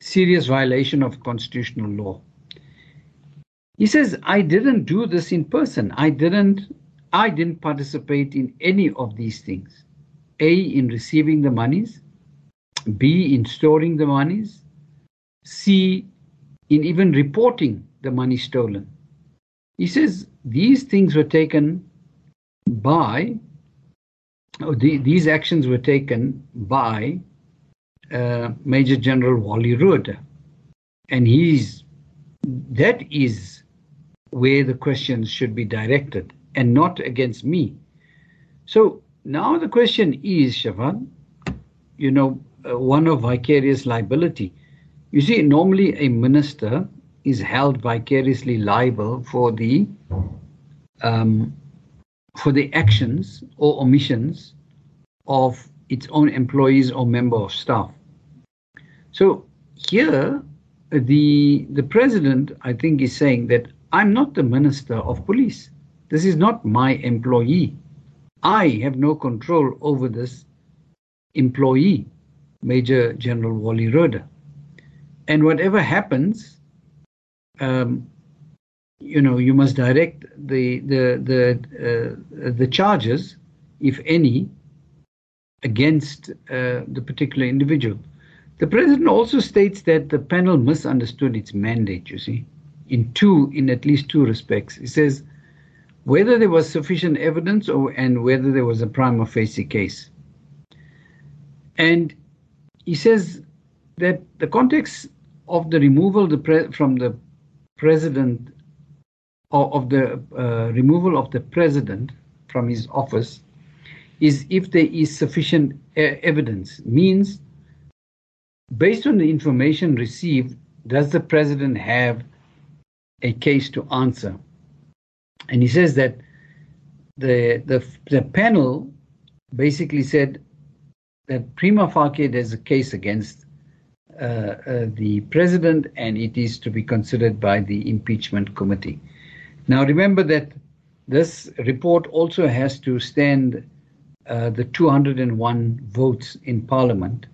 serious violation of constitutional law. He says, I didn't do this in person. I didn't I didn't participate in any of these things. A in receiving the monies, B in storing the monies, C in even reporting the money stolen. He says these things were taken by the, these actions were taken by uh, Major General Wally Rhoode, and he's that is where the questions should be directed, and not against me. So now the question is, Shavan, you know, uh, one of vicarious liability. You see, normally a minister is held vicariously liable for the um, for the actions or omissions of its own employees or member of staff. So here, the the president, I think, is saying that I'm not the minister of police. This is not my employee. I have no control over this employee, Major General Wally Rhoode. And whatever happens, um, you know, you must direct the the the uh, the charges, if any, against uh, the particular individual. The president also states that the panel misunderstood its mandate. You see, in two, in at least two respects, he says whether there was sufficient evidence or and whether there was a prima facie case. And he says that the context of the removal the pre- from the president or of the uh, removal of the president from his office is if there is sufficient evidence. Means based on the information received does the president have a case to answer? And he says that the the the panel basically said that prima facie there's a case against the president and it is to be considered by the impeachment committee. Now remember that this report also has to stand uh, the 201 votes in parliament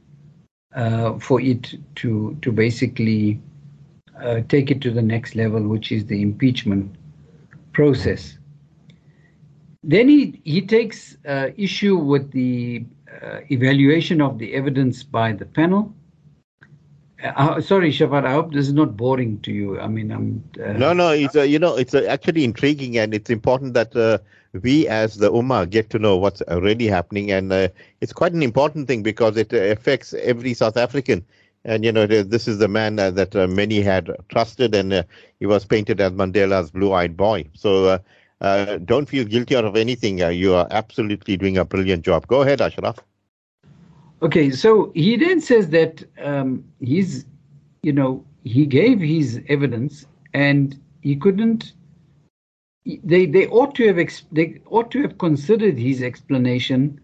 uh, for it to to basically uh, take it to the next level, which is the impeachment process. Then he, he takes uh, issue with the uh, evaluation of the evidence by the panel. Uh, sorry, Shafaat, I hope this is not boring to you. I mean, I'm. Uh, no, no, it's uh, you know it's uh, actually intriguing, and it's important that uh, we, as the Ummah, get to know what's really happening, and it's quite an important thing because it affects every South African. And you know, this is the man that many had trusted, and he was painted as Mandela's blue-eyed boy. So uh, don't feel guilty out of anything. Uh, you are absolutely doing a brilliant job. Go ahead, Ashraf. Okay, so he then says that um, he's, you know, he gave his evidence and he couldn't. They they ought to have they ought to have considered his explanation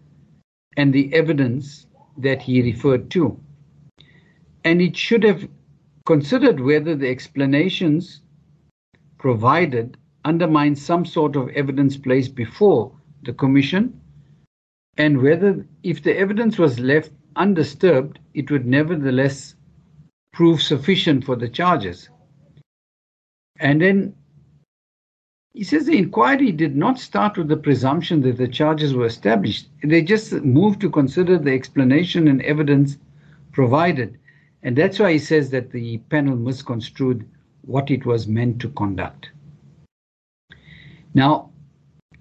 and the evidence that he referred to, and it should have considered whether the explanations provided undermine some sort of evidence placed before the commission and whether if the evidence was left undisturbed it would nevertheless prove sufficient for the charges. And then he says the inquiry did not start with the presumption that the charges were established. They just moved to consider the explanation and evidence provided. And that's why he says that the panel misconstrued what it was meant to conduct. Now,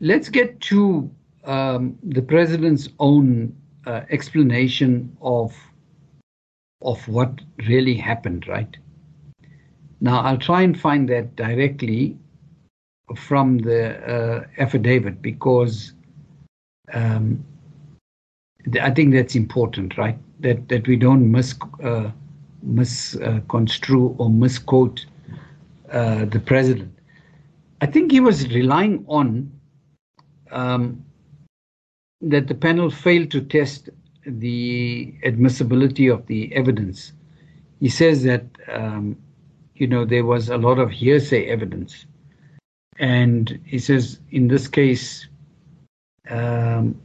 let's get to um, the president's own uh, explanation of of what really happened, right? Now, I'll try and find that directly from the uh, affidavit because um, I think that's important, right? That that we don't mis uh, misconstrue or misquote uh, the president. I think he was relying on um, that the panel failed to test the admissibility of the evidence. He says that um, you know there was a lot of hearsay evidence, and he says in this case um,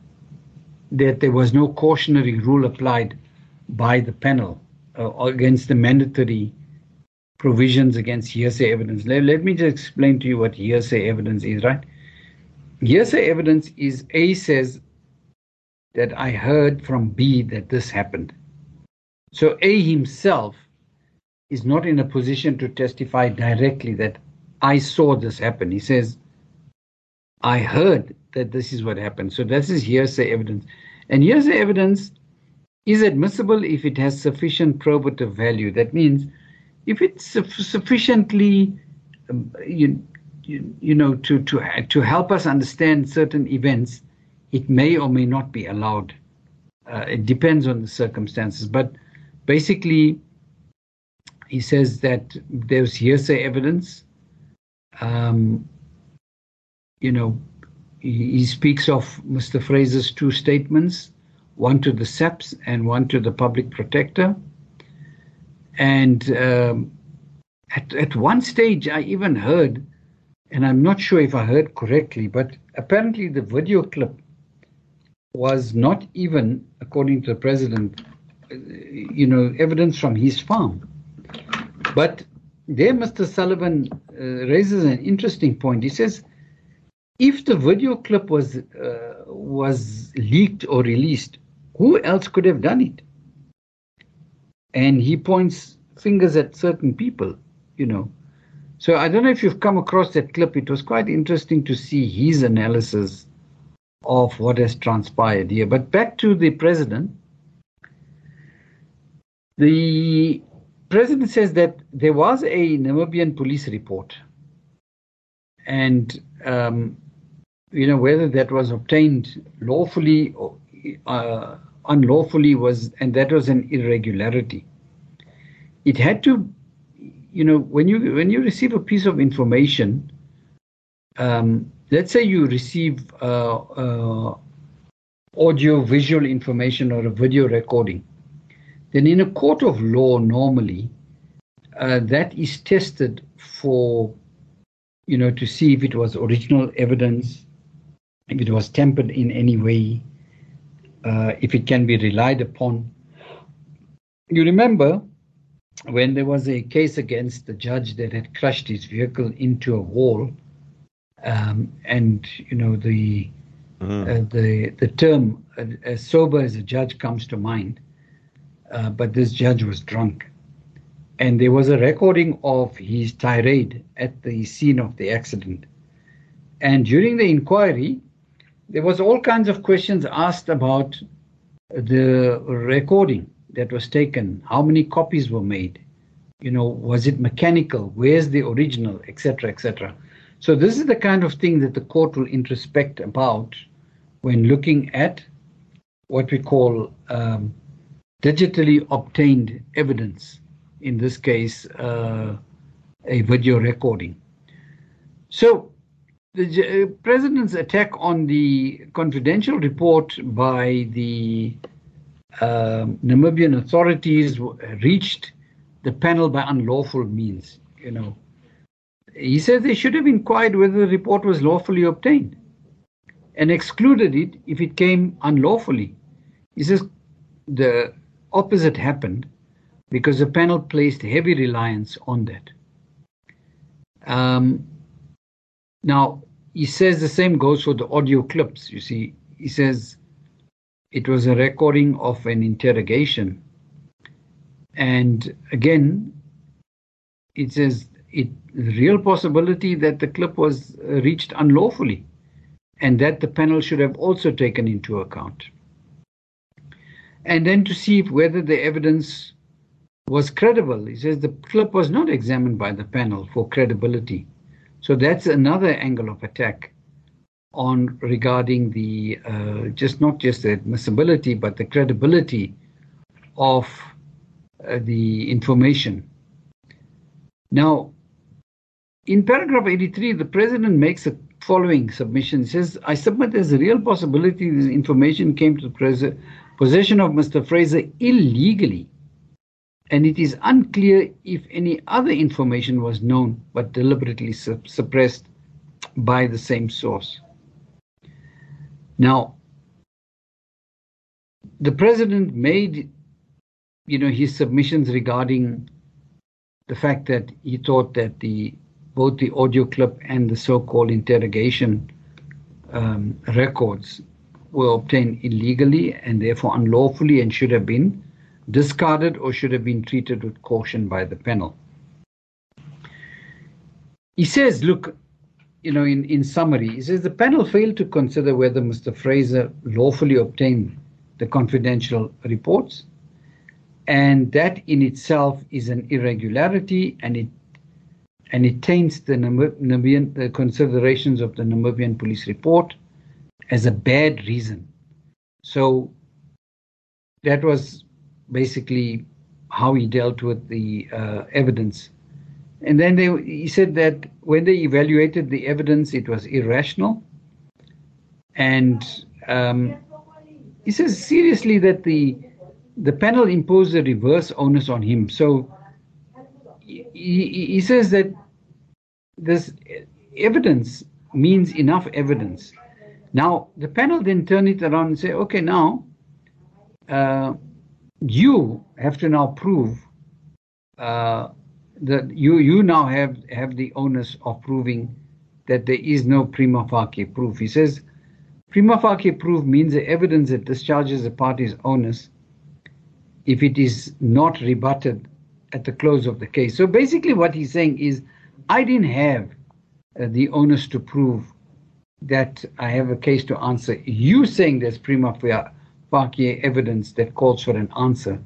that there was no cautionary rule applied by the panel uh, against the mandatory provisions against hearsay evidence. Let, let me just explain to you what hearsay evidence is, right? Hearsay evidence is A says that I heard from B that this happened. So A himself is not in a position to testify directly that I saw this happen. He says, I heard that this is what happened. So this is hearsay evidence. And hearsay evidence is admissible if it has sufficient probative value. That means if it's sufficiently um, you, you, you know to to to help us understand certain events it may or may not be allowed uh, it depends on the circumstances but basically he says that there's hearsay evidence. Um, you know, he, he speaks of Mr. Fraser's two statements, one to the SAPS and one to the public protector. And um, at, at one stage, I even heard, and I'm not sure if I heard correctly, but apparently the video clip was not even, according to the president, you know, evidence from his farm. But there, Mr. Sullivan uh, raises an interesting point. He says, if the video clip was uh, was leaked or released, who else could have done it? And he points fingers at certain people, you know. So I don't know if you've come across that clip. It was quite interesting to see his analysis of what has transpired here. But back to the president. The president says that there was a Namibian police report, and um, you know whether that was obtained lawfully or uh, unlawfully was, and that was an irregularity. It had to, you know, when you when you receive a piece of information, um, let's say you receive uh, uh, audio visual information or a video recording then in a court of law, normally, uh, that is tested for, you know, to see if it was original evidence, if it was tempered in any way, uh, if it can be relied upon. You remember when there was a case against the judge that had crushed his vehicle into a wall, um, and you know the mm. uh, the the term uh, as sober as a judge comes to mind uh, but this judge was drunk. And there was a recording of his tirade at the scene of the accident. And during the inquiry, there was all kinds of questions asked about the recording that was taken, how many copies were made, you know, was it mechanical, where's the original, etc., etc. So this is the kind of thing that the court will introspect about when looking at what we call um, digitally obtained evidence, in this case, uh, a video recording. So, the uh, president's attack on the confidential report by the uh, Namibian authorities reached the panel by unlawful means. You know, he says they should have inquired whether the report was lawfully obtained and excluded it if it came unlawfully. He says the opposite happened because the panel placed heavy reliance on that. Um, now, he says the same goes for the audio clips. You see, he says it was a recording of an interrogation. And again, it says it real possibility that the clip was reached unlawfully and that the panel should have also taken into account and then to see whether the evidence was credible. He says the clip was not examined by the panel for credibility. So that's another angle of attack on regarding the uh, just not just the admissibility but the credibility of uh, the information. Now, in paragraph 83, the president makes the following submission. He says, I submit there's a real possibility this information came to the president possession of Mr. Fraser illegally, and it is unclear if any other information was known but deliberately su- suppressed by the same source. Now, the president made, you know, his submissions regarding the fact that he thought that the both the audio clip and the so-called interrogation um, records were obtained illegally and therefore unlawfully and should have been discarded or should have been treated with caution by the panel. He says, look, you know, in, in summary, he says the panel failed to consider whether Mr. Fraser lawfully obtained the confidential reports, and that in itself is an irregularity and it and it taints the Namibian the considerations of the Namibian police report as a bad reason. So that was basically how he dealt with the uh, evidence. And then they, he said that when they evaluated the evidence, it was irrational. And um, he says seriously that the the panel imposed a reverse onus on him. So he, he says that this evidence means enough evidence. Now the panel then turn it around and say, okay, now uh, you have to now prove uh, that you you now have have the onus of proving that there is no prima facie proof. He says prima facie proof means the evidence that discharges a party's onus if it is not rebutted at the close of the case. So basically, what he's saying is, I didn't have uh, the onus to prove that I have a case to answer. You saying there's prima facie evidence that calls for an answer,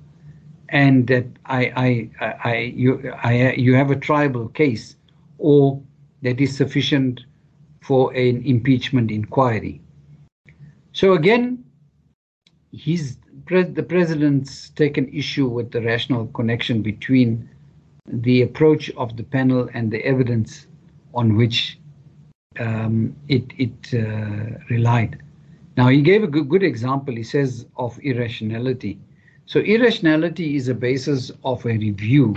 and that I, I, I, you, I, you have a triable case, or that is sufficient for an impeachment inquiry. So again, he's the president's taken issue with the rational connection between the approach of the panel and the evidence on which um, it, it uh, relied. Now, he gave a good, good example, he says, of irrationality. So, irrationality is a basis of a review,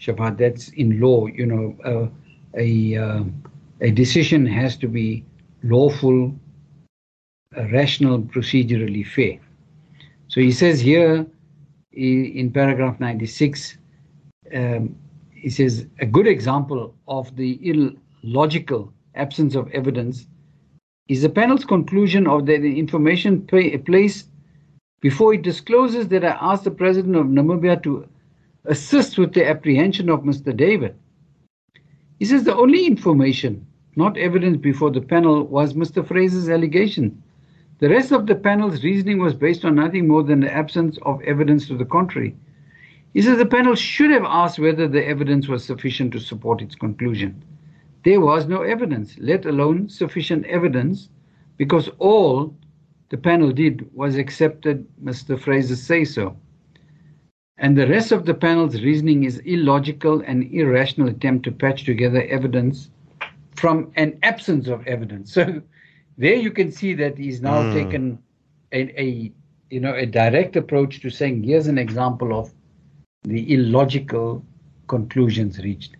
Shafaat, that's in law. You know, uh, a, uh, a decision has to be lawful, rational, procedurally fair. So, he says here in paragraph 96, um, he says, a good example of the illogical absence of evidence is the panel's conclusion of the information placed before it discloses that I asked the president of Namibia to assist with the apprehension of Mr. David. He says the only information, not evidence before the panel, was Mr. Fraser's allegation. The rest of the panel's reasoning was based on nothing more than the absence of evidence to the contrary. He says the panel should have asked whether the evidence was sufficient to support its conclusion. There was no evidence, let alone sufficient evidence, because all the panel did was accepted Mr. Fraser's say so. And the rest of the panel's reasoning is illogical and irrational attempt to patch together evidence from an absence of evidence. So there you can see that he's now mm. taken a, a you know a direct approach to saying here's an example of the illogical conclusions reached.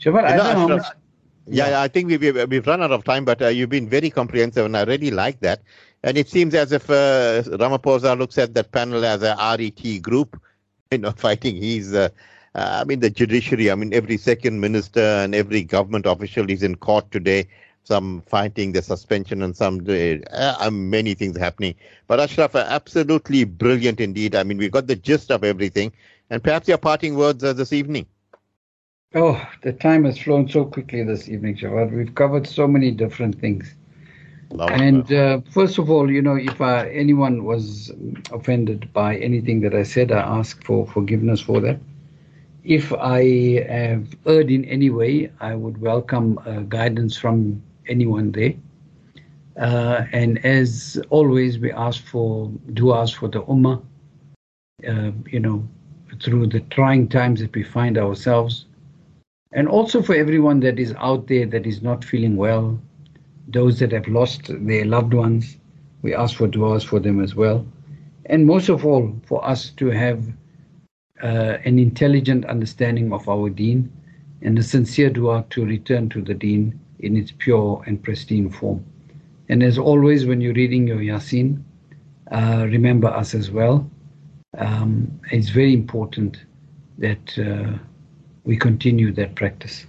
Shafaat, I don't know much yeah, yeah, I think we've, we've run out of time, but uh, you've been very comprehensive, and I really like that. And it seems as if uh, Ramaphosa looks at that panel as a RET group, you know, fighting. He's, uh, uh, I mean, the judiciary. I mean, every second minister and every government official is in court today. Some fighting the suspension and some uh, many things happening. But Ashraf, absolutely brilliant indeed. I mean, we've got the gist of everything. And perhaps your parting words uh, this evening. Oh, the time has flown so quickly this evening, Jawad. We've covered so many different things. Love and uh, first of all, you know, if uh, anyone was offended by anything that I said, I ask for forgiveness for that. If I have erred in any way, I would welcome uh, guidance from anyone there. Uh, and as always, we ask for du'as for the ummah, uh, you know, through the trying times that we find ourselves and also for everyone that is out there that is not feeling well, those that have lost their loved ones, we ask for du'as for them as well. And most of all, for us to have uh, an intelligent understanding of our deen and a sincere dua to return to the deen in its pure and pristine form. And as always, when you're reading your Yasin, uh, remember us as well. Um, it's very important that uh, we continue that practice.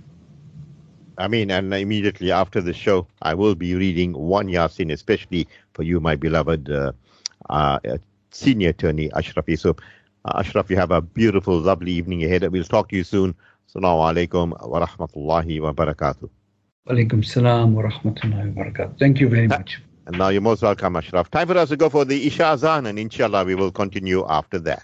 I mean, and immediately after the show, I will be reading one Yasin, especially for you, my beloved uh, uh, senior attorney, Ashraf Yusuf. Uh, Ashraf, you have a beautiful, lovely evening ahead. We'll talk to you soon. Assalamu alaikum wa rahmatullahi wa barakatuh. Alaikum salam wa rahmatullahi wa barakatuh. Thank you very much. And now you're most welcome, Ashraf. Time for us to go for the Isha Azan, and inshallah we will continue after that.